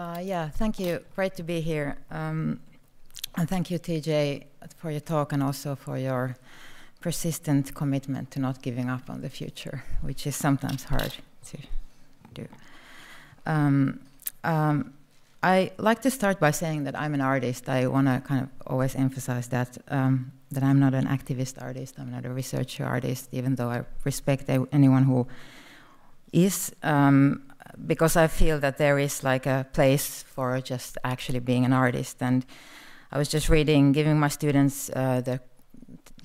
Uh, yeah, thank you. Great to be here. Um, and thank you, TJ, for your talk and also for your persistent commitment to not giving up on the future, which is sometimes hard to do. Um, um, I like to start by saying that I'm an artist. I want to kind of always emphasize that um, that I'm not an activist artist. I'm not a researcher artist, even though I respect anyone who is, um, because I feel that there is like a place for just actually being an artist. And I was just reading, giving my students uh, the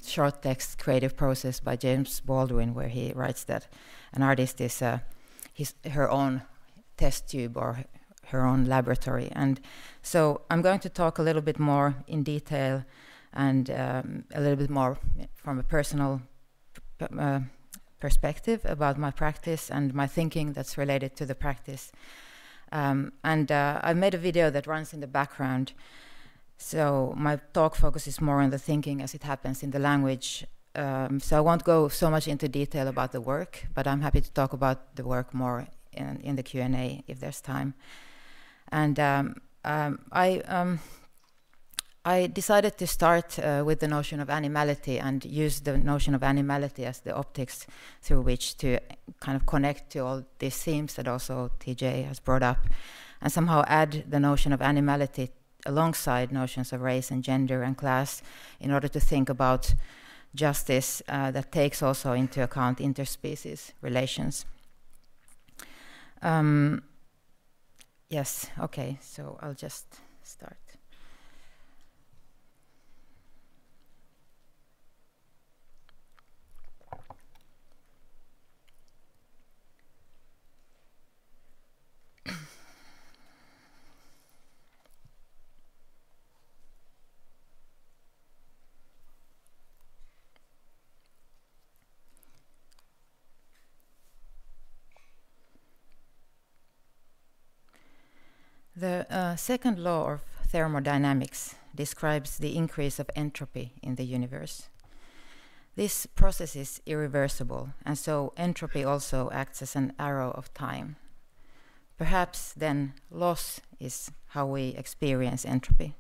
short text creative process by James Baldwin, where he writes that an artist is uh, his, her own test tube or her own laboratory. And so I'm going to talk a little bit more in detail and um, a little bit more from a personal uh, perspective about my practice and my thinking that's related to the practice. Um, and uh, I made a video that runs in the background. So my talk focuses more on the thinking as it happens in the language. Um, so I won't go so much into detail about the work, but I'm happy to talk about the work more in, in the Q&A if there's time. And um, um, I um, I decided to start uh, with the notion of animality and use the notion of animality as the optics through which to kind of connect to all these themes that also TJ has brought up, and somehow add the notion of animality alongside notions of race and gender and class in order to think about justice uh, that takes also into account interspecies relations. Um, yes, okay, so I'll just start. The uh, second law of thermodynamics describes the increase of entropy in the universe. This process is irreversible, and so entropy also acts as an arrow of time. Perhaps then loss is how we experience entropy.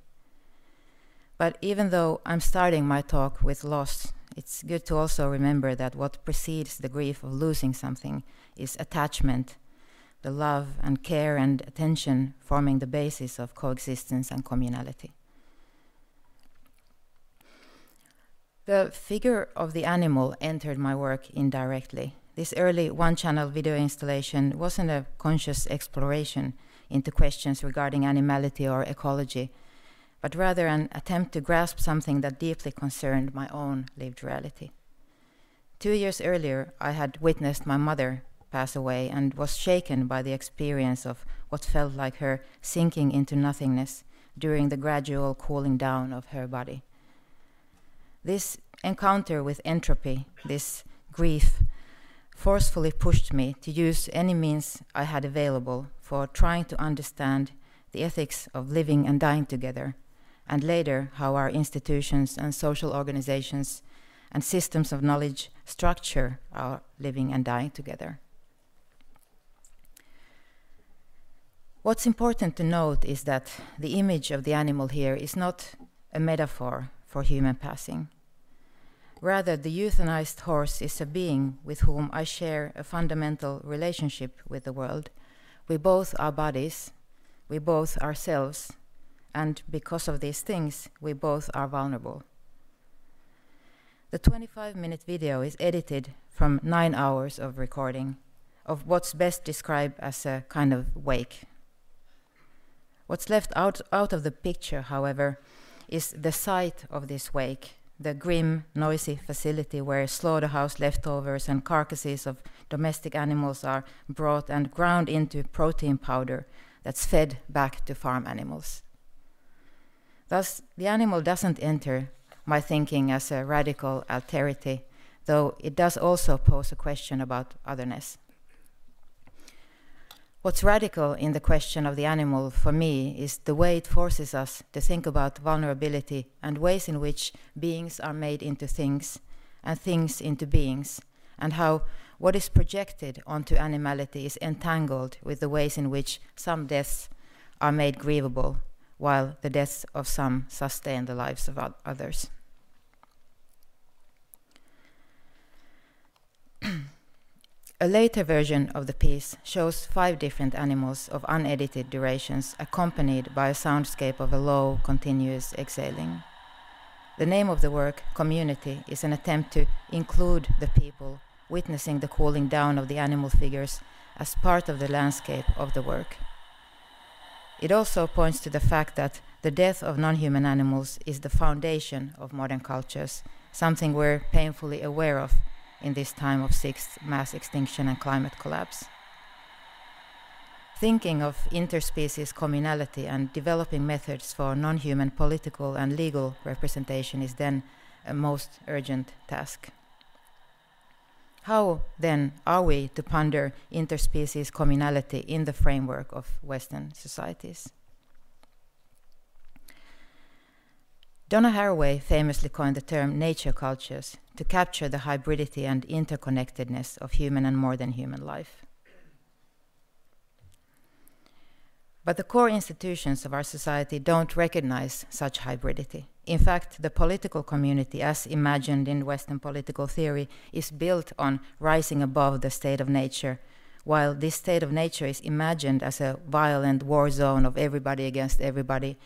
But even though I'm starting my talk with loss, it's good to also remember that what precedes the grief of losing something is attachment the love and care and attention forming the basis of coexistence and communality. The figure of the animal entered my work indirectly. This early one channel video installation wasn't a conscious exploration into questions regarding animality or ecology, but rather an attempt to grasp something that deeply concerned my own lived reality. Two years earlier, I had witnessed my mother pass away and was shaken by the experience of what felt like her sinking into nothingness during the gradual cooling down of her body. This encounter with entropy, this grief, forcefully pushed me to use any means I had available for trying to understand the ethics of living and dying together, and later how our institutions and social organizations and systems of knowledge structure our living and dying together. What's important to note is that the image of the animal here is not a metaphor for human passing. Rather, the euthanized horse is a being with whom I share a fundamental relationship with the world. We both are bodies, we both ourselves, and because of these things, we both are vulnerable. The 25 minute video is edited from nine hours of recording of what's best described as a kind of wake What's left out, out of the picture, however, is the site of this wake, the grim, noisy facility where slaughterhouse leftovers and carcasses of domestic animals are brought and ground into protein powder that's fed back to farm animals. Thus, the animal doesn't enter my thinking as a radical alterity, though it does also pose a question about otherness. What's radical in the question of the animal for me is the way it forces us to think about vulnerability and ways in which beings are made into things and things into beings, and how what is projected onto animality is entangled with the ways in which some deaths are made grievable, while the deaths of some sustain the lives of others. A later version of the piece shows five different animals of unedited durations accompanied by a soundscape of a low, continuous exhaling. The name of the work, Community, is an attempt to include the people witnessing the cooling down of the animal figures as part of the landscape of the work. It also points to the fact that the death of non human animals is the foundation of modern cultures, something we're painfully aware of in this time of sixth mass extinction and climate collapse. Thinking of interspecies communality and developing methods for non human political and legal representation is then a most urgent task. How then are we to ponder interspecies communality in the framework of Western societies? Donna Haraway famously coined the term nature cultures to capture the hybridity and interconnectedness of human and more than human life. But the core institutions of our society don't recognize such hybridity. In fact, the political community, as imagined in Western political theory, is built on rising above the state of nature, while this state of nature is imagined as a violent war zone of everybody against everybody.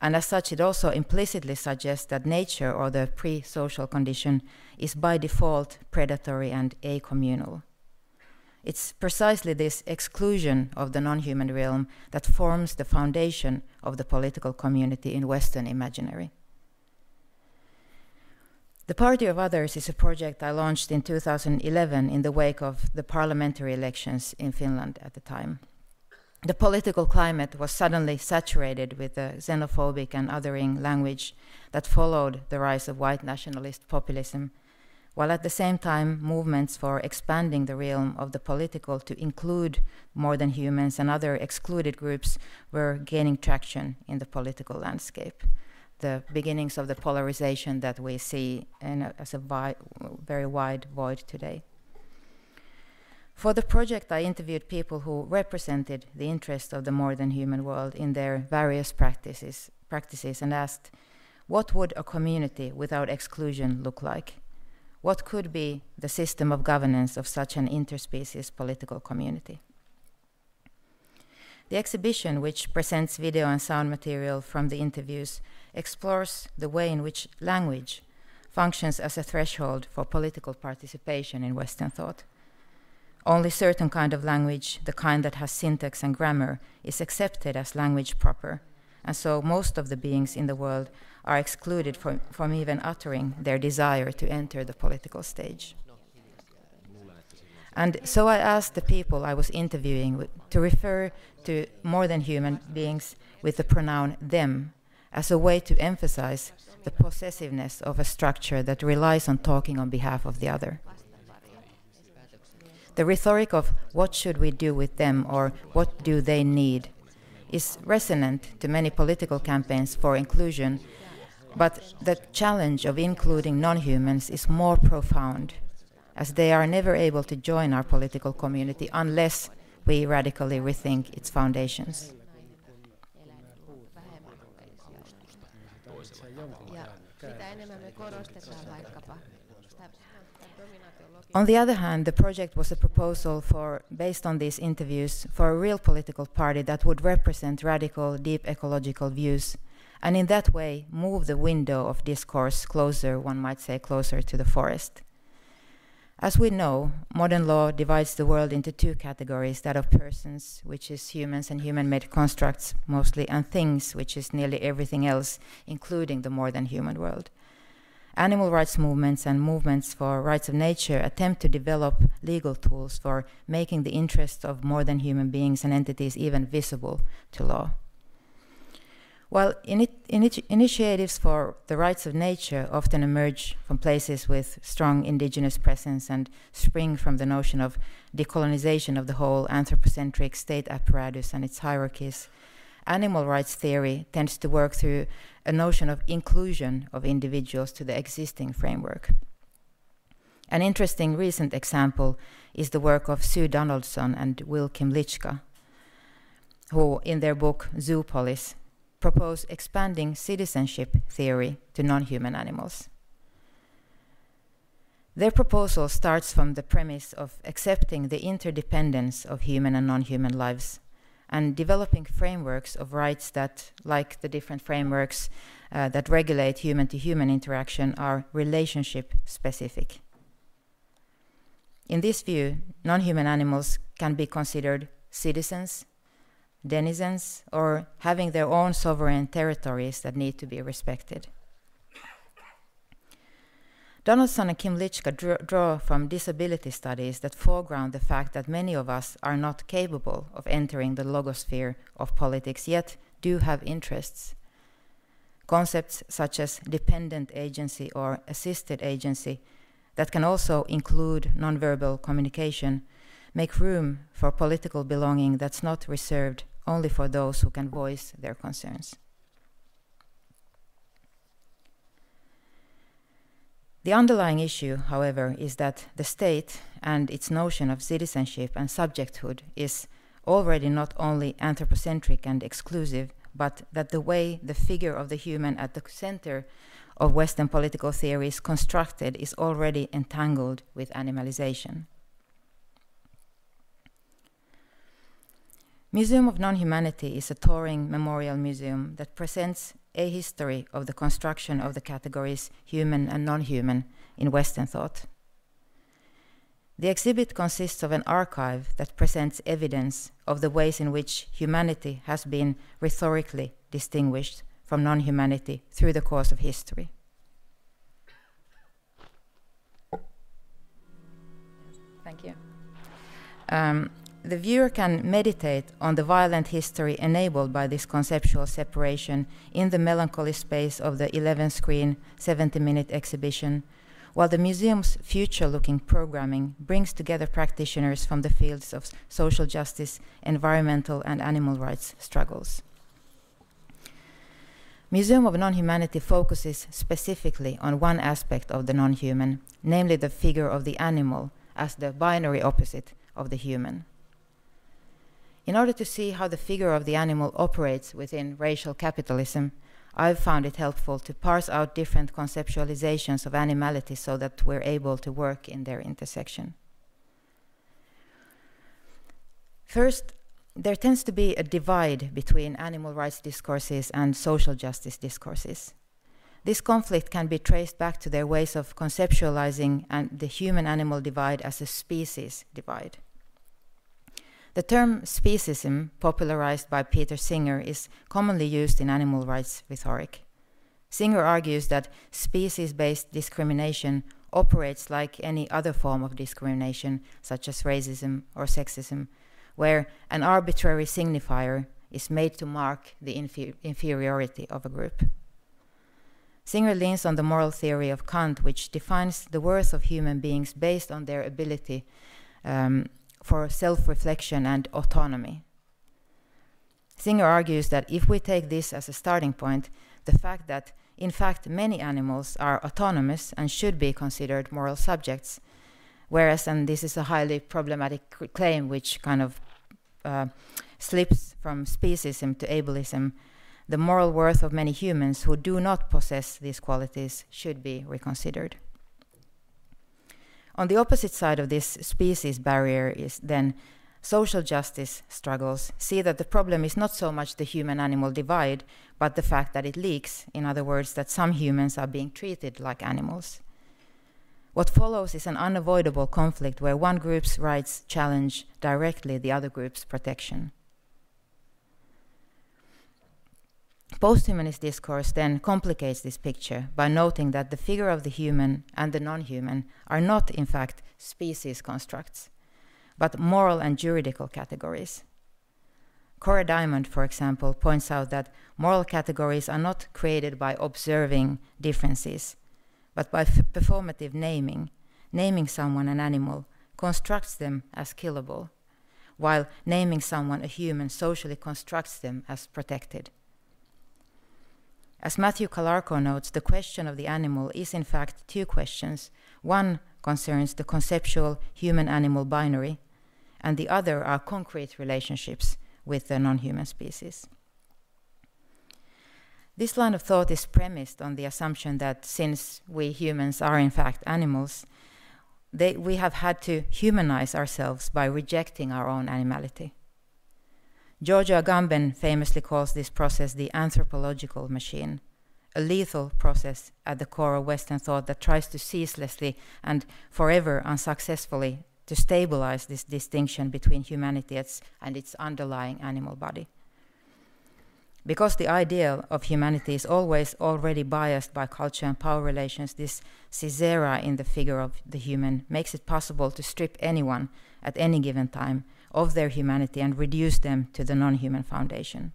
And as such, it also implicitly suggests that nature, or the pre social condition, is by default predatory and acommunal. It's precisely this exclusion of the non human realm that forms the foundation of the political community in Western imaginary. The Party of Others is a project I launched in 2011 in the wake of the parliamentary elections in Finland at the time. The political climate was suddenly saturated with the xenophobic and othering language that followed the rise of white nationalist populism, while at the same time, movements for expanding the realm of the political to include more than humans and other excluded groups were gaining traction in the political landscape the beginnings of the polarization that we see a, as a very wide void today. For the project, I interviewed people who represented the interests of the more than human world in their various practices, practices and asked, what would a community without exclusion look like? What could be the system of governance of such an interspecies political community? The exhibition, which presents video and sound material from the interviews, explores the way in which language functions as a threshold for political participation in Western thought. Only certain kind of language, the kind that has syntax and grammar, is accepted as language proper, and so most of the beings in the world are excluded from, from even uttering their desire to enter the political stage. And so I asked the people I was interviewing to refer to more than human beings with the pronoun them as a way to emphasize the possessiveness of a structure that relies on talking on behalf of the other. The rhetoric of what should we do with them or what do they need is resonant to many political campaigns for inclusion, but the challenge of including non humans is more profound, as they are never able to join our political community unless we radically rethink its foundations. On the other hand, the project was a proposal for, based on these interviews, for a real political party that would represent radical, deep ecological views, and in that way move the window of discourse closer, one might say, closer to the forest. As we know, modern law divides the world into two categories that of persons, which is humans and human made constructs mostly, and things, which is nearly everything else, including the more than human world. Animal rights movements and movements for rights of nature attempt to develop legal tools for making the interests of more than human beings and entities even visible to law. While ini- initiatives for the rights of nature often emerge from places with strong indigenous presence and spring from the notion of decolonization of the whole anthropocentric state apparatus and its hierarchies, animal rights theory tends to work through a notion of inclusion of individuals to the existing framework. An interesting recent example is the work of Sue Donaldson and Will Kymlicka. who, in their book Zoopolis, propose expanding citizenship theory to non human animals. Their proposal starts from the premise of accepting the interdependence of human and non human lives and developing frameworks of rights that, like the different frameworks uh, that regulate human to human interaction, are relationship specific. In this view, non human animals can be considered citizens, denizens, or having their own sovereign territories that need to be respected. Donaldson and Kymlicka draw, draw from disability studies that foreground the fact that many of us are not capable of entering the logosphere of politics, yet do have interests. Concepts such as dependent agency or assisted agency, that can also include nonverbal communication, make room for political belonging that's not reserved only for those who can voice their concerns. The underlying issue, however, is that the state and its notion of citizenship and subjecthood is already not only anthropocentric and exclusive, but that the way the figure of the human at the center of Western political theory is constructed is already entangled with animalization. Museum of Non-Humanity is a touring memorial museum that presents a history of the construction of the categories human and non-human in Western thought. The exhibit consists of an archive that presents evidence of the ways in which humanity has been rhetorically distinguished from non humanity through the course of history. Thank you. Um, the viewer can meditate on the violent history enabled by this conceptual separation in the melancholy space of the 11 screen, 70 minute exhibition, while the museum's future looking programming brings together practitioners from the fields of social justice, environmental, and animal rights struggles. Museum of Non-Humanity focuses specifically on one aspect of the non-human, namely the figure of the animal as the binary opposite of the human. In order to see how the figure of the animal operates within racial capitalism, I've found it helpful to parse out different conceptualizations of animality so that we're able to work in their intersection. First, there tends to be a divide between animal rights discourses and social justice discourses. This conflict can be traced back to their ways of conceptualizing the human animal divide as a species divide. The term speciesism, popularized by Peter Singer, is commonly used in animal rights rhetoric. Singer argues that species based discrimination operates like any other form of discrimination, such as racism or sexism, where an arbitrary signifier is made to mark the infer inferiority of a group. Singer leans on the moral theory of Kant, which defines the worth of human beings based on their ability um, for self reflection and autonomy. Singer argues that if we take this as a starting point, the fact that, in fact, many animals are autonomous and should be considered moral subjects, whereas, and this is a highly problematic claim which kind of uh, slips from speciesism to ableism, the moral worth of many humans who do not possess these qualities should be reconsidered. On the opposite side of this species barrier is then social justice struggles see that the problem is not so much the human animal divide, but the fact that it leaks, in other words, that some humans are being treated like animals. What follows is an unavoidable conflict where one group's rights challenge directly the other group's protection. Posthumanist discourse then complicates this picture by noting that the figure of the human and the non human are not, in fact, species constructs, but moral and juridical categories. Cora Diamond, for example, points out that moral categories are not created by observing differences, but by performative naming. Naming someone an animal constructs them as killable, while naming someone a human socially constructs them as protected. As Matthew Calarco notes, the question of the animal is in fact two questions. One concerns the conceptual human animal binary, and the other are concrete relationships with the non human species. This line of thought is premised on the assumption that since we humans are in fact animals, they, we have had to humanize ourselves by rejecting our own animality. Giorgio Agamben famously calls this process the anthropological machine, a lethal process at the core of Western thought that tries to ceaselessly and forever unsuccessfully to stabilize this distinction between humanity and its underlying animal body. Because the ideal of humanity is always already biased by culture and power relations, this caesura in the figure of the human makes it possible to strip anyone at any given time of their humanity and reduce them to the non human foundation.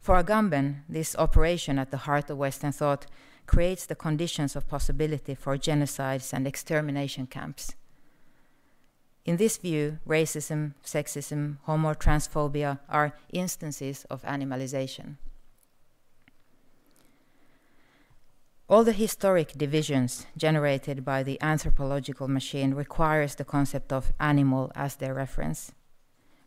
For Agamben, this operation at the heart of Western thought creates the conditions of possibility for genocides and extermination camps. In this view, racism, sexism, homotransphobia are instances of animalization. All the historic divisions generated by the anthropological machine requires the concept of animal as their reference.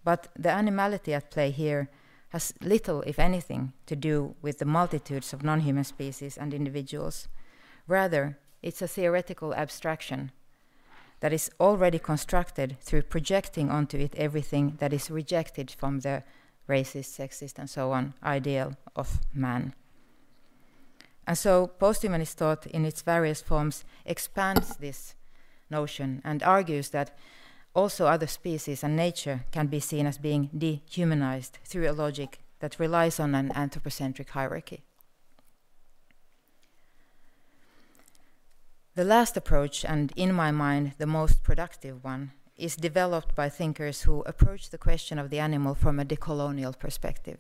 But the animality at play here has little, if anything, to do with the multitudes of non-human species and individuals. Rather, it's a theoretical abstraction that is already constructed through projecting onto it everything that is rejected from the racist, sexist, and so on ideal of man. And so, posthumanist thought, in its various forms, expands this notion and argues that also other species and nature can be seen as being dehumanized through a logic that relies on an anthropocentric hierarchy. The last approach, and in my mind the most productive one, is developed by thinkers who approach the question of the animal from a decolonial perspective.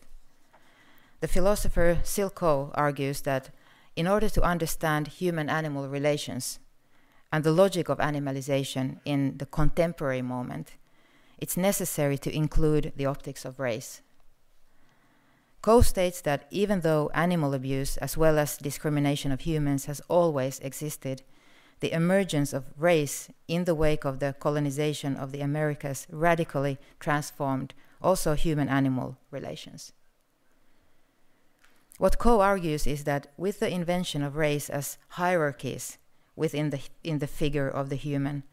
The philosopher Syl Ko argues that in order to understand human animal relations and the logic of animalization in the contemporary moment, it's necessary to include the optics of race. Ko states that even though animal abuse as well as discrimination of humans has always existed, the emergence of race in the wake of the colonization of the Americas radically transformed also human animal relations. What Ko argues is that with the invention of race as hierarchies within the, in the figure of the human,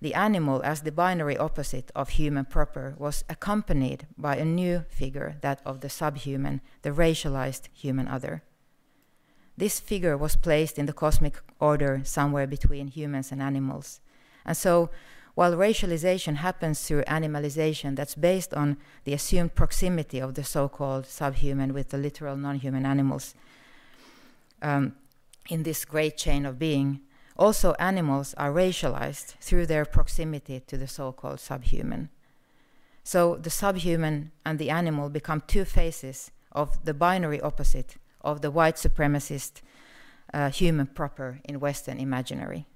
the animal as the binary opposite of human proper was accompanied by a new figure, that of the subhuman, the racialized human other. This figure was placed in the cosmic order somewhere between humans and animals. And so, while racialization happens through animalization that's based on the assumed proximity of the so called subhuman with the literal non human animals um, in this great chain of being, also animals are racialized through their proximity to the so called subhuman. So the subhuman and the animal become two faces of the binary opposite of the white supremacist uh, human proper in Western imaginary.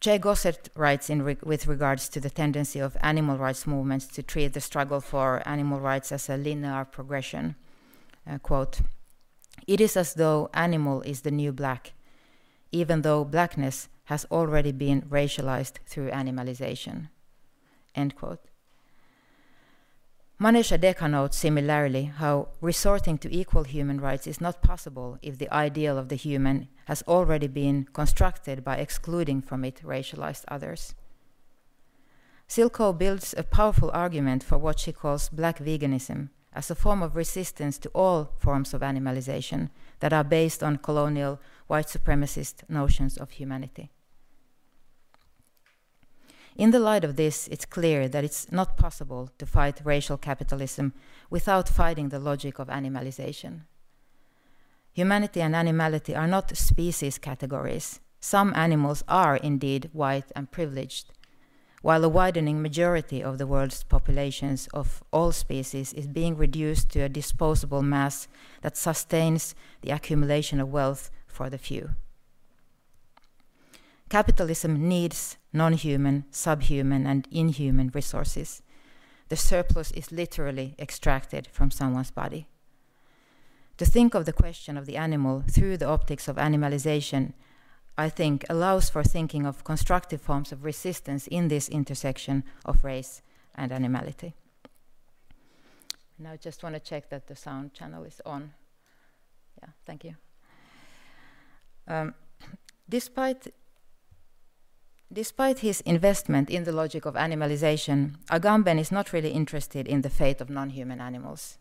Che Gossett writes re with regards to the tendency of animal rights movements to treat the struggle for animal rights as a linear progression. Uh, quote, it is as though animal is the new black, even though blackness has already been racialized through animalization. End quote. Maneesha Deckha notes similarly how resorting to equal human rights is not possible if the ideal of the human has already been constructed by excluding from it racialized others. Syl Ko builds a powerful argument for what she calls black veganism as a form of resistance to all forms of animalization that are based on colonial white supremacist notions of humanity. In the light of this, it's clear that it's not possible to fight racial capitalism without fighting the logic of animalization. Humanity and animality are not species categories. Some animals are indeed white and privileged, while a widening majority of the world's populations of all species is being reduced to a disposable mass that sustains the accumulation of wealth for the few. Capitalism needs non human, subhuman, and inhuman resources. The surplus is literally extracted from someone's body. To think of the question of the animal through the optics of animalization, I think, allows for thinking of constructive forms of resistance in this intersection of race and animality. Now I just want to check that the sound channel is on. Yeah, thank you. Um, despite Despite his investment in the logic of animalization, Agamben is not really interested in the fate of non human animals.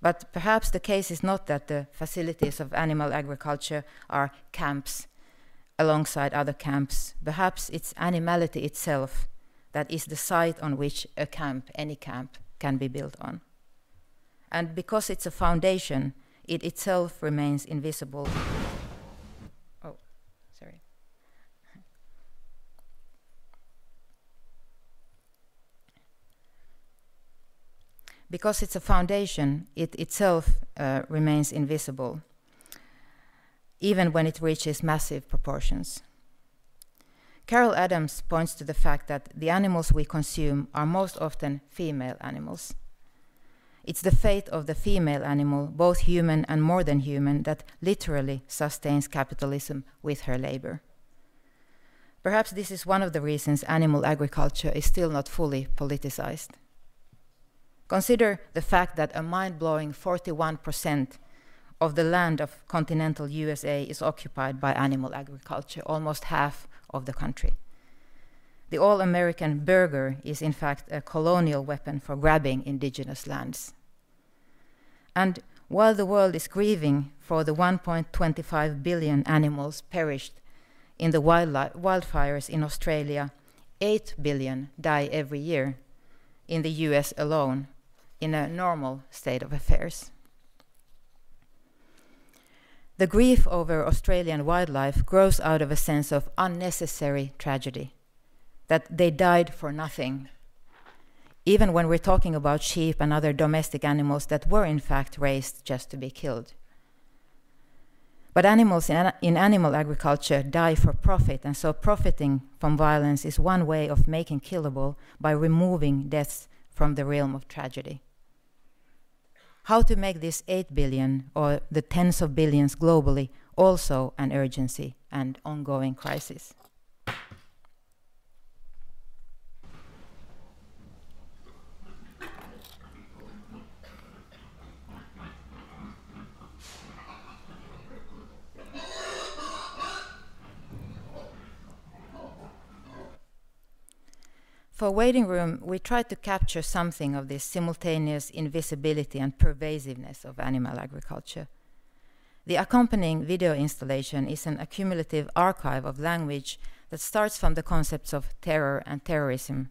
But perhaps the case is not that the facilities of animal agriculture are camps alongside other camps. Perhaps it's animality itself that is the site on which a camp, any camp, can be built on. And because it's a foundation, it itself remains invisible because it's a foundation, it itself uh, remains invisible, even when it reaches massive proportions. Carol Adams points to the fact that the animals we consume are most often female animals. It's the fate of the female animal, both human and more than human, that literally sustains capitalism with her labor. Perhaps this is one of the reasons animal agriculture is still not fully politicized. Consider the fact that a mind blowing 41% of the land of continental USA is occupied by animal agriculture, almost half of the country. The all American burger is, in fact, a colonial weapon for grabbing indigenous lands. And while the world is grieving for the 1.25 billion animals perished in the wildfires in Australia, 8 billion die every year in the US alone in a normal state of affairs. The grief over Australian wildlife grows out of a sense of unnecessary tragedy, that they died for nothing, even when we're talking about sheep and other domestic animals that were in fact raised just to be killed. But animals in, in, animal agriculture die for profit, and so profiting from violence is one way of making killable by removing deaths from the realm of tragedy how to make this 8 billion or the tens of billions globally also an urgency and ongoing crisis. For Waiting Room, we tried to capture something of this simultaneous invisibility and pervasiveness of animal agriculture. The accompanying video installation is an accumulative archive of language that starts from the concepts of terror and terrorism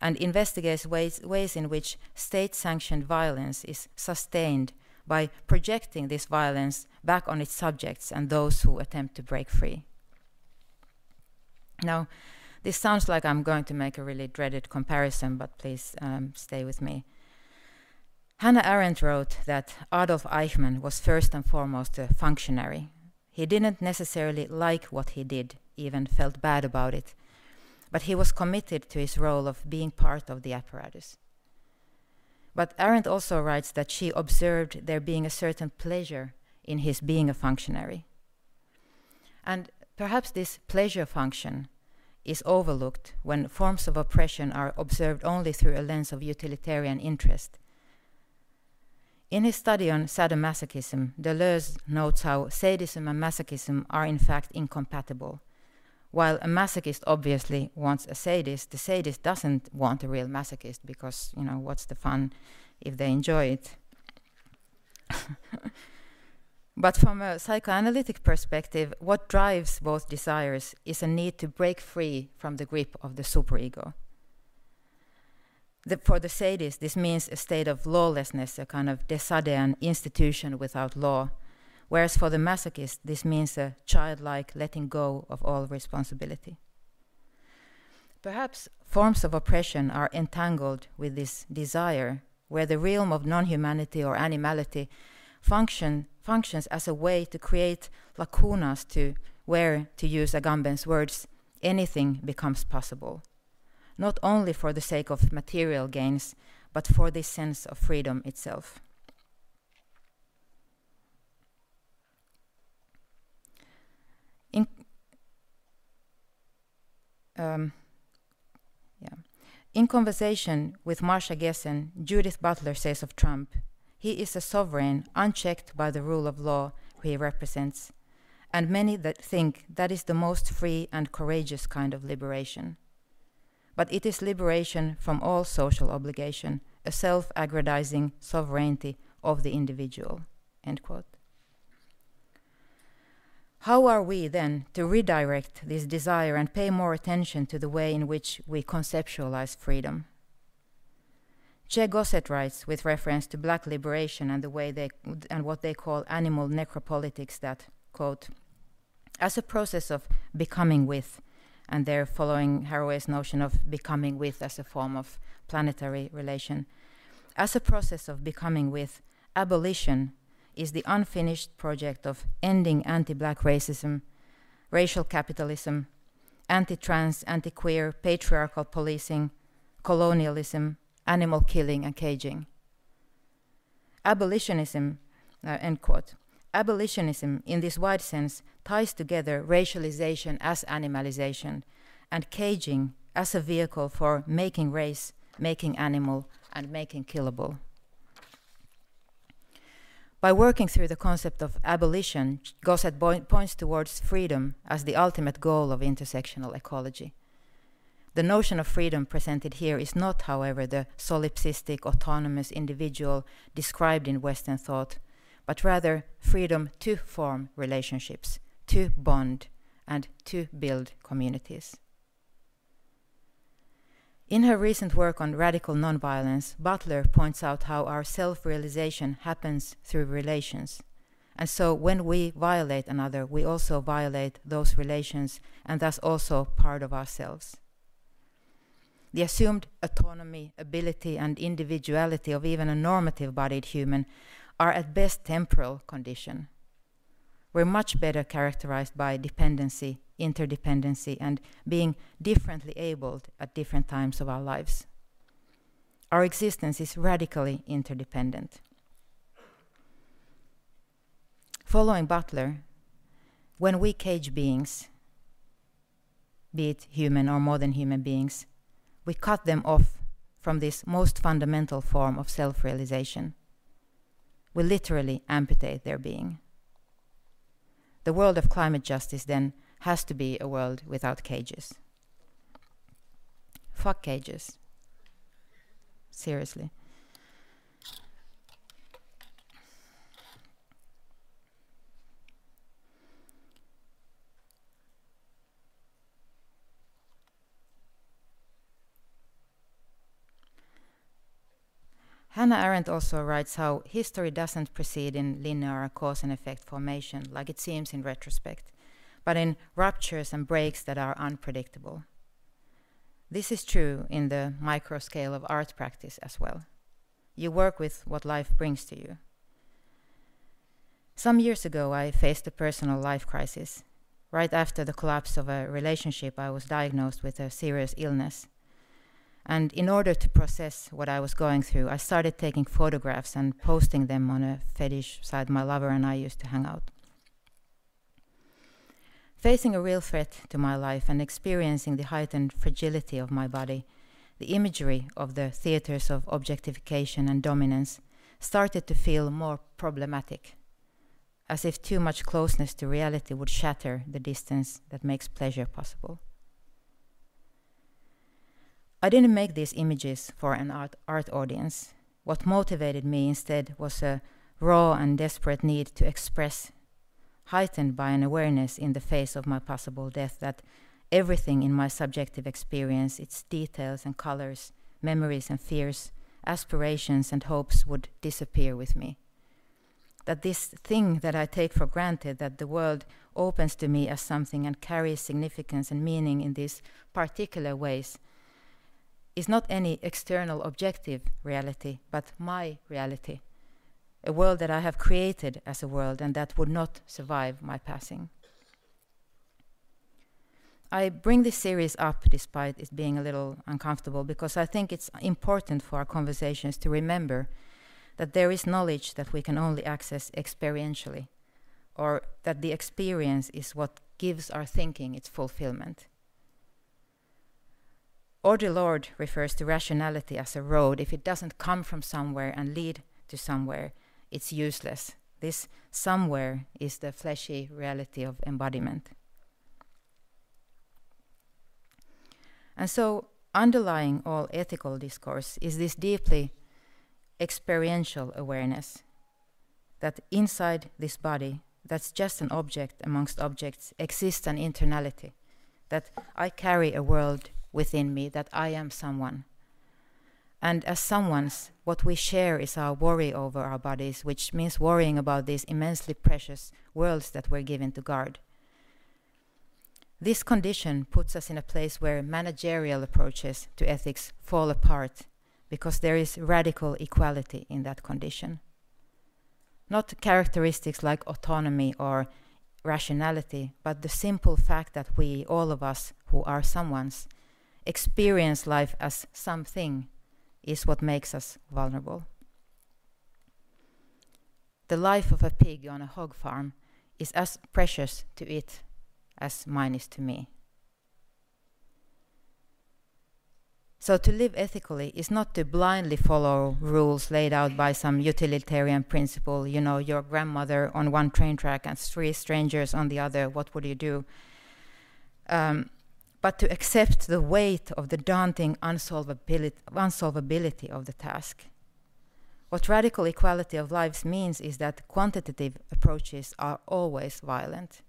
and investigates ways, ways in which state sanctioned violence is sustained by projecting this violence back on its subjects and those who attempt to break free. Now, this sounds like I'm going to make a really dreaded comparison, but please um, stay with me. Hannah Arendt wrote that Adolf Eichmann was first and foremost a functionary. He didn't necessarily like what he did, even felt bad about it, but he was committed to his role of being part of the apparatus. But Arendt also writes that she observed there being a certain pleasure in his being a functionary. And perhaps this pleasure function is overlooked when forms of oppression are observed only through a lens of utilitarian interest. In his study on sadomasochism, Deleuze notes how sadism and masochism are in fact incompatible. While a masochist obviously wants a sadist, the sadist doesn't want a real masochist because, you know, what's the fun if they enjoy it? But from a psychoanalytic perspective, what drives both desires is a need to break free from the grip of the superego. The, for the sadist, this means a state of lawlessness, a kind of Desadean institution without law, whereas for the masochist, this means a childlike letting go of all responsibility. Perhaps forms of oppression are entangled with this desire, where the realm of non humanity or animality function, functions as a way to create lacunas to where, to use Agamben's words, anything becomes possible, not only for the sake of material gains, but for this sense of freedom itself. In, um, yeah. In conversation with Masha Gessen, Judith Butler says of Trump, he is a sovereign unchecked by the rule of law he represents, and many that think that is the most free and courageous kind of liberation. But it is liberation from all social obligation, a self aggrandizing sovereignty of the individual. How are we then to redirect this desire and pay more attention to the way in which we conceptualize freedom? Che Gossett writes with reference to black liberation and the way they and what they call animal necropolitics that quote as a process of becoming with and they're following Haraway's notion of becoming with as a form of planetary relation as a process of becoming with abolition is the unfinished project of ending anti black racism, racial capitalism, anti trans, anti queer, patriarchal policing, colonialism, animal killing, and caging. Abolitionism, uh, end quote. Abolitionism, in this wide sense, ties together racialization as animalization and caging as a vehicle for making race, making animal, and making killable. By working through the concept of abolition, Gossett points towards freedom as the ultimate goal of intersectional ecology. The notion of freedom presented here is not, however, the solipsistic, autonomous individual described in Western thought, but rather freedom to form relationships, to bond, and to build communities. In her recent work on radical nonviolence, Butler points out how our self realization happens through relations. And so when we violate another, we also violate those relations and thus also part of ourselves. The assumed autonomy, ability, and individuality of even a normative bodied human are at best temporal condition. We're much better characterized by dependency, interdependency, and being differently abled at different times of our lives. Our existence is radically interdependent. Following Butler, when we cage beings, be it human or more than human beings, we cut them off from this most fundamental form of self realization. We literally amputate their being. The world of climate justice, then, has to be a world without cages. Fuck cages. Seriously. Hannah Arendt also writes how history doesn't proceed in linear cause and effect formation like it seems in retrospect but in ruptures and breaks that are unpredictable. This is true in the micro scale of art practice as well. You work with what life brings to you. Some years ago, I faced a personal life crisis. Right after the collapse of a relationship, I was diagnosed with a serious illness. And in order to process what I was going through, I started taking photographs and posting them on a fetish site my lover and I used to hang out. Facing a real threat to my life and experiencing the heightened fragility of my body, the imagery of the theaters of objectification and dominance started to feel more problematic, as if too much closeness to reality would shatter the distance that makes pleasure possible. I didn't make these images for an art, art audience. What motivated me instead was a raw and desperate need to express heightened by an awareness in the face of my possible death that everything in my subjective experience, its details and colors, memories and fears, aspirations and hopes would disappear with me. That this thing that I take for granted, that the world opens to me as something and carries significance and meaning in these particular ways, is not any external objective reality, but my reality a world that I have created as a world and that would not survive my passing. I bring this series up despite it being a little uncomfortable because I think it's important for our conversations to remember that there is knowledge that we can only access experientially, or that the experience is what gives our thinking its fulfillment. Audre Lorde refers to rationality as a road. If it doesn't come from somewhere and lead to somewhere, it's useless. This somewhere is the fleshy reality of embodiment. And so, underlying all ethical discourse is this deeply experiential awareness that inside this body, that's just an object amongst objects, exists an internality, that I carry a world within me, that I am someone. And as someone's, what we share is our worry over our bodies, which means worrying about these immensely precious worlds that we're given to guard. This condition puts us in a place where managerial approaches to ethics fall apart because there is radical equality in that condition. Not characteristics like autonomy or rationality, but the simple fact that we, all of us who are someone's, experience life as something is what makes us vulnerable. The life of a pig on a hog farm is as precious to it as mine is to me. So, to live ethically is not to blindly follow rules laid out by some utilitarian principle, you know, your grandmother on one train track and three strangers on the other, what would you do? Um, but to accept the weight of the daunting unsolvability, unsolvability of the task. What radical equality of lives means is that quantitative approaches are always violent.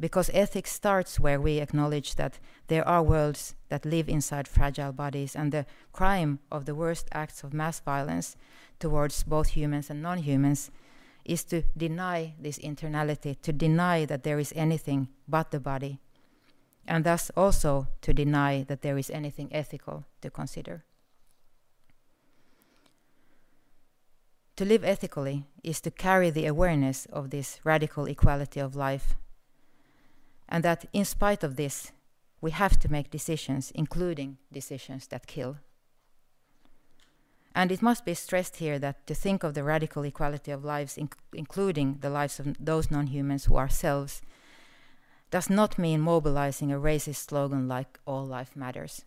Because ethics starts where we acknowledge that there are worlds that live inside fragile bodies, and the crime of the worst acts of mass violence towards both humans and non humans is to deny this internality, to deny that there is anything but the body and thus also to deny that there is anything ethical to consider. To live ethically is to carry the awareness of this radical equality of life, and that in spite of this, we have to make decisions, including decisions that kill. And it must be stressed here that to think of the radical equality of lives, inc- including the lives of those non humans who are selves, does not mean mobilizing a racist slogan like all life matters.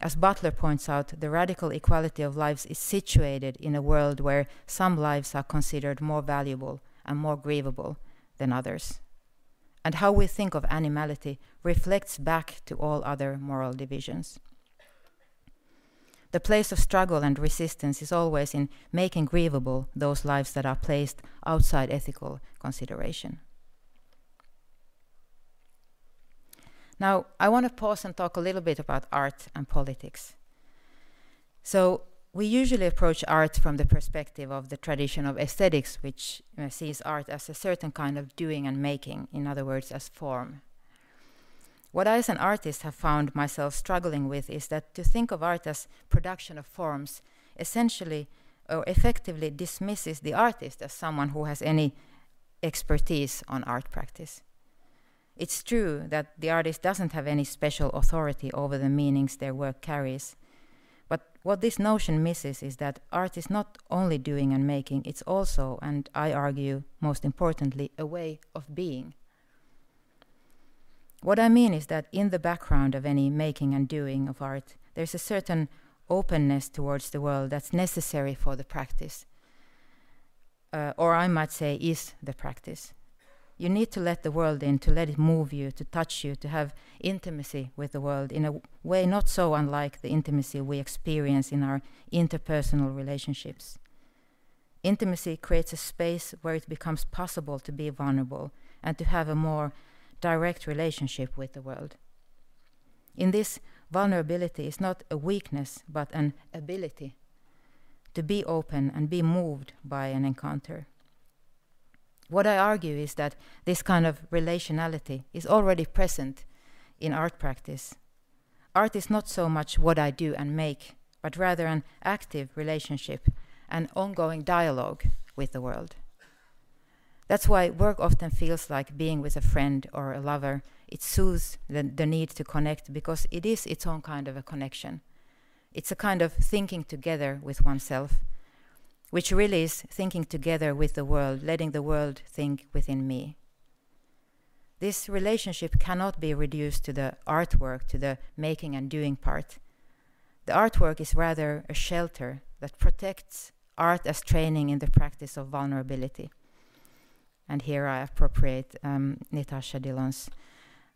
As Butler points out, the radical equality of lives is situated in a world where some lives are considered more valuable and more grievable than others. And how we think of animality reflects back to all other moral divisions. The place of struggle and resistance is always in making grievable those lives that are placed outside ethical consideration. Now, I want to pause and talk a little bit about art and politics. So, we usually approach art from the perspective of the tradition of aesthetics, which sees art as a certain kind of doing and making, in other words, as form. What I, as an artist, have found myself struggling with is that to think of art as production of forms essentially or effectively dismisses the artist as someone who has any expertise on art practice. It's true that the artist doesn't have any special authority over the meanings their work carries. But what this notion misses is that art is not only doing and making, it's also, and I argue most importantly, a way of being. What I mean is that in the background of any making and doing of art, there's a certain openness towards the world that's necessary for the practice. Uh, or I might say, is the practice you need to let the world in, to let it move you, to touch you, to have intimacy with the world in a way not so unlike the intimacy we experience in our interpersonal relationships. Intimacy creates a space where it becomes possible to be vulnerable and to have a more direct relationship with the world. In this, vulnerability is not a weakness but an ability to be open and be moved by an encounter. What I argue is that this kind of relationality is already present in art practice. Art is not so much what I do and make, but rather an active relationship, an ongoing dialogue with the world. That's why work often feels like being with a friend or a lover. It soothes the, the need to connect because it is its own kind of a connection. It's a kind of thinking together with oneself which really is thinking together with the world, letting the world think within me. This relationship cannot be reduced to the artwork, to the making and doing part. The artwork is rather a shelter that protects art as training in the practice of vulnerability. And here I appropriate um, Natasha Dillon's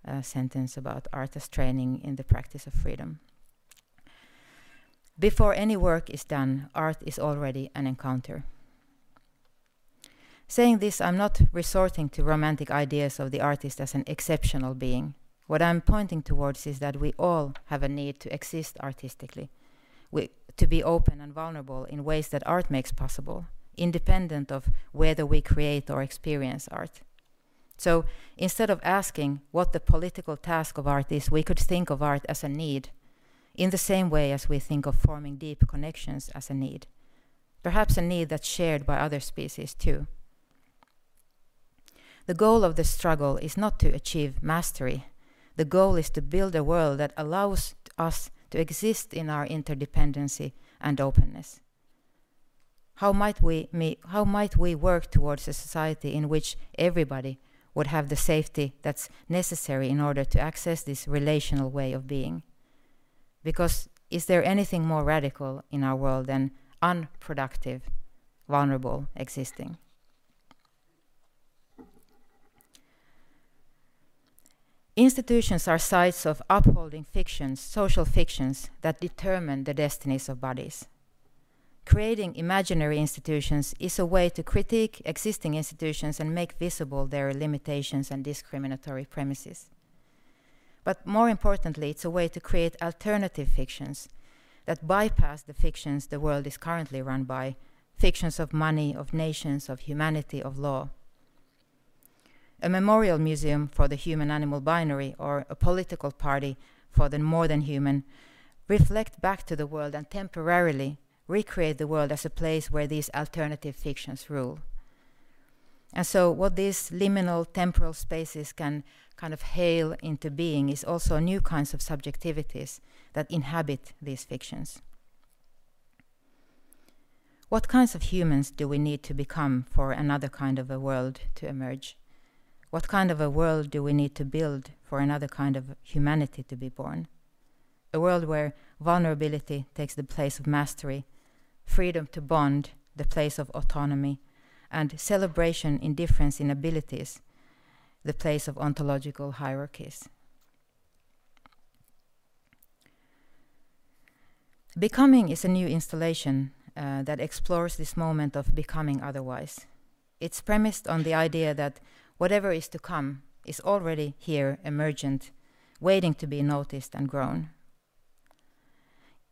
uh, sentence about art as training in the practice of freedom. Before any work is done, art is already an encounter. Saying this, I'm not resorting to romantic ideas of the artist as an exceptional being. What I'm pointing towards is that we all have a need to exist artistically, we, to be open and vulnerable in ways that art makes possible, independent of whether we create or experience art. So instead of asking what the political task of art is, we could think of art as a need, in the same way as we think of forming deep connections as a need. Perhaps a need that's shared by other species too. The goal of the struggle is not to achieve mastery. The goal is to build a world that allows us to exist in our interdependency and openness. How might we, how might we work towards a society in which everybody would have the safety that's necessary in order to access this relational way of being? Because is there anything more radical in our world than unproductive, vulnerable existing? Institutions are sites of upholding fictions, social fictions, that determine the destinies of bodies. Creating imaginary institutions is a way to critique existing institutions and make visible their limitations and discriminatory premises. But more importantly, it's a way to create alternative fictions that bypass the fictions the world is currently run by fictions of money, of nations, of humanity, of law a memorial museum for the human animal binary or a political party for the more than human reflect back to the world and temporarily recreate the world as a place where these alternative fictions rule. And so, what these liminal temporal spaces can kind of hail into being is also new kinds of subjectivities that inhabit these fictions. What kinds of humans do we need to become for another kind of a world to emerge? What kind of a world do we need to build for another kind of humanity to be born? A world where vulnerability takes the place of mastery, freedom to bond the place of autonomy, and celebration in difference in abilities the place of ontological hierarchies. Becoming is a new installation uh, that explores this moment of becoming otherwise. It's premised on the idea that whatever is to come is already here, emergent, waiting to be noticed and grown.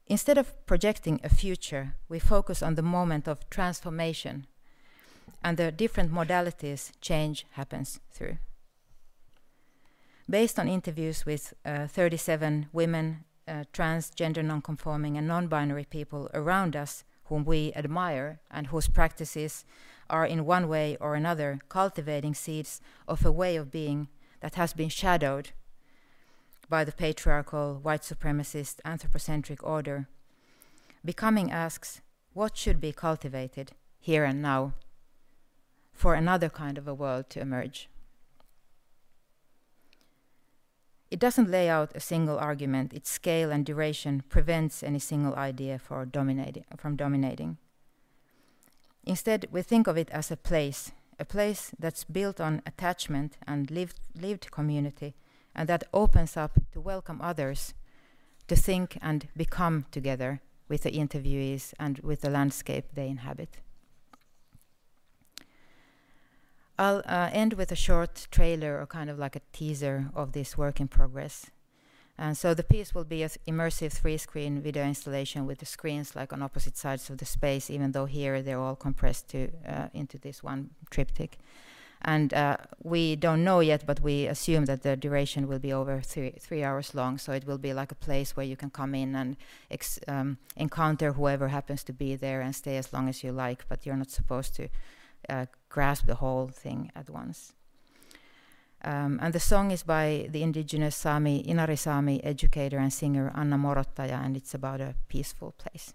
Instead of projecting a future, we focus on the moment of transformation and the different modalities change happens through. Based on interviews with uh, 37 women, uh, transgender, non-conforming, and non-binary people around us whom we admire and whose practices are in one way or another cultivating seeds of a way of being that has been shadowed by the patriarchal, white supremacist, anthropocentric order. Becoming asks, what should be cultivated here and now for another kind of a world to emerge? It doesn't lay out a single argument. Its scale and duration prevents any single idea dominating, from dominating. Instead, we think of it as a place, a place that's built on attachment and lived, lived community, and that opens up to welcome others to think and become together with the interviewees and with the landscape they inhabit. I'll uh, end with a short trailer or kind of like a teaser of this work in progress. And so the piece will be an immersive three-screen video installation with the screens like on opposite sides of the space, even though here they're all compressed to uh, into this one triptych. And uh, we don't know yet, but we assume that the duration will be over three, three hours long. So it will be like a place where you can come in and um, encounter whoever happens to be there and stay as long as you like, but you're not supposed to uh, grasp the whole thing at once. Um, and the song is by the indigenous Sami, Inari Sami educator and singer Anna Morottaja, and it's about a peaceful place.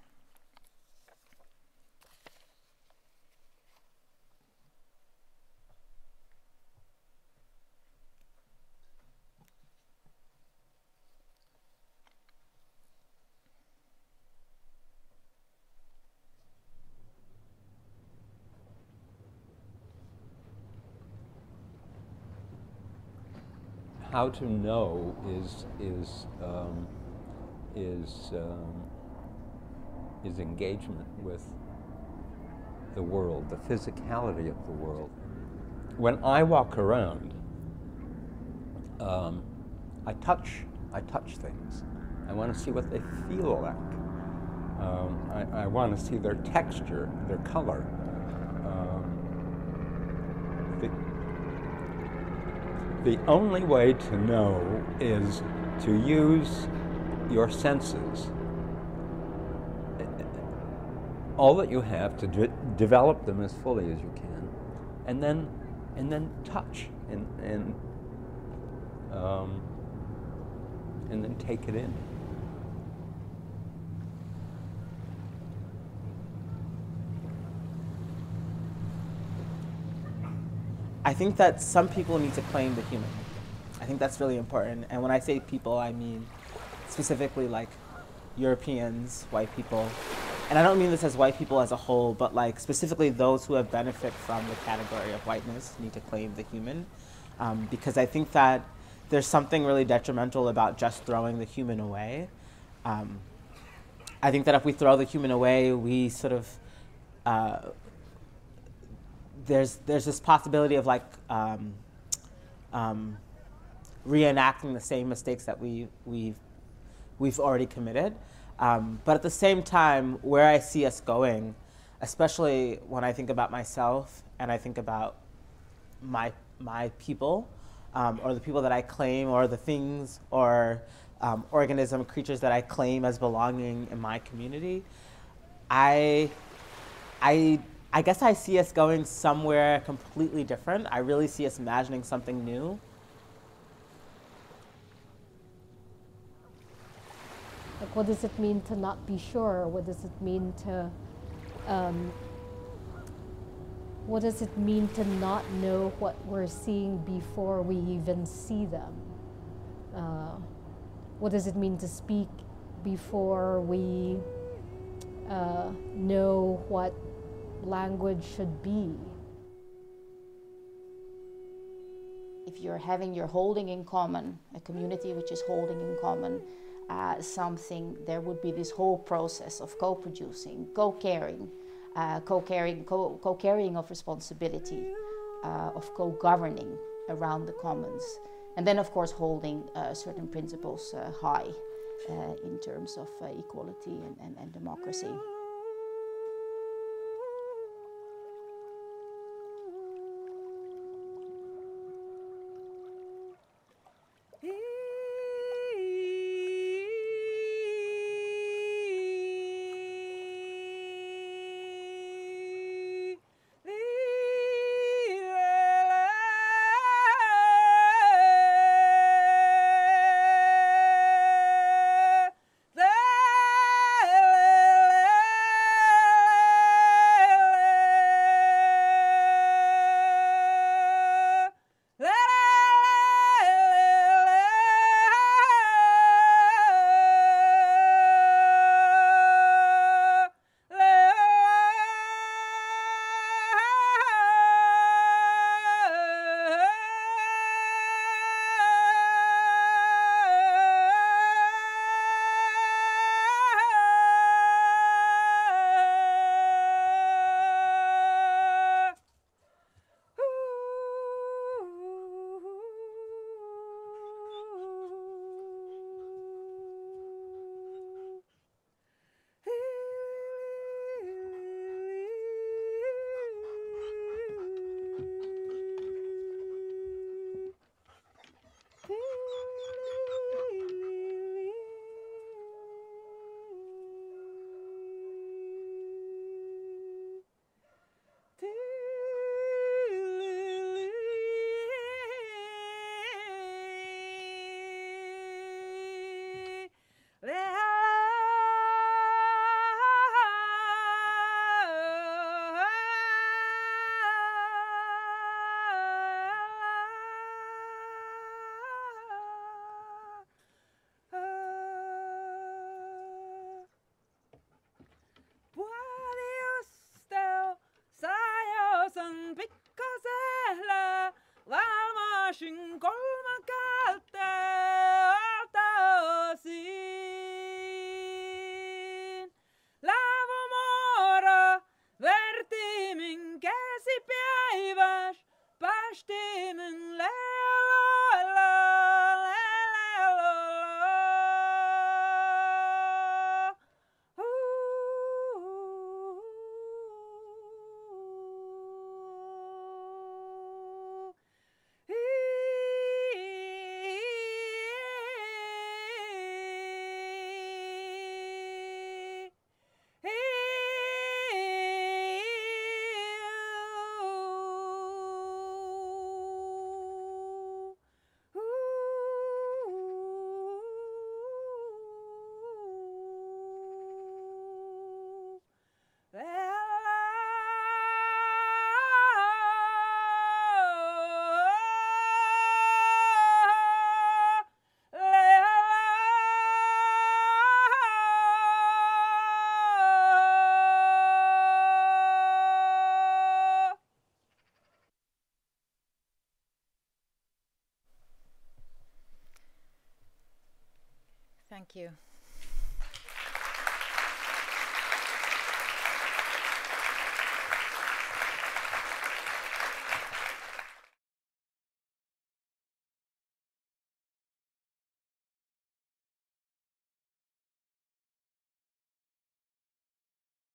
How to know is is um, is um, is engagement with the world, the physicality of the world. When I walk around, um, I touch I touch things. I want to see what they feel like. Um, I, I want to see their texture, their color. Um, the, only way to know is to use your senses. All that you have to de- develop them as fully as you can, and then, and then touch and and um, and then take it in. I think that some people need to claim the human. I think that's really important. And when I say people, I mean specifically like Europeans, white people. And I don't mean this as white people as a whole, but like specifically those who have benefit from the category of whiteness need to claim the human. Um, because I think that there's something really detrimental about just throwing the human away. Um, I think that if we throw the human away, we sort of uh, there's there's this possibility of like um, um, reenacting the same mistakes that we we've we've already committed. Um, but at the same time, where I see us going, especially when I think about myself and I think about my my people, um, or the people that I claim, or the things or um, organism creatures that I claim as belonging in my community, I I I guess I see us going somewhere completely different. I really see us imagining something new. Like, what does it mean to not be sure? What does it mean to, um, what does it mean to not know what we're seeing before we even see them? Uh, what does it mean to speak before we uh, know what language should be. If you're having, you're holding in common, a community which is holding in common uh, something, there would be this whole process of co producing, co caring, uh, co caring, co carrying of responsibility, uh, of co governing around the commons. And then, of course, holding uh, certain principles uh, high uh, in terms of equality and, and, and democracy. Thank you.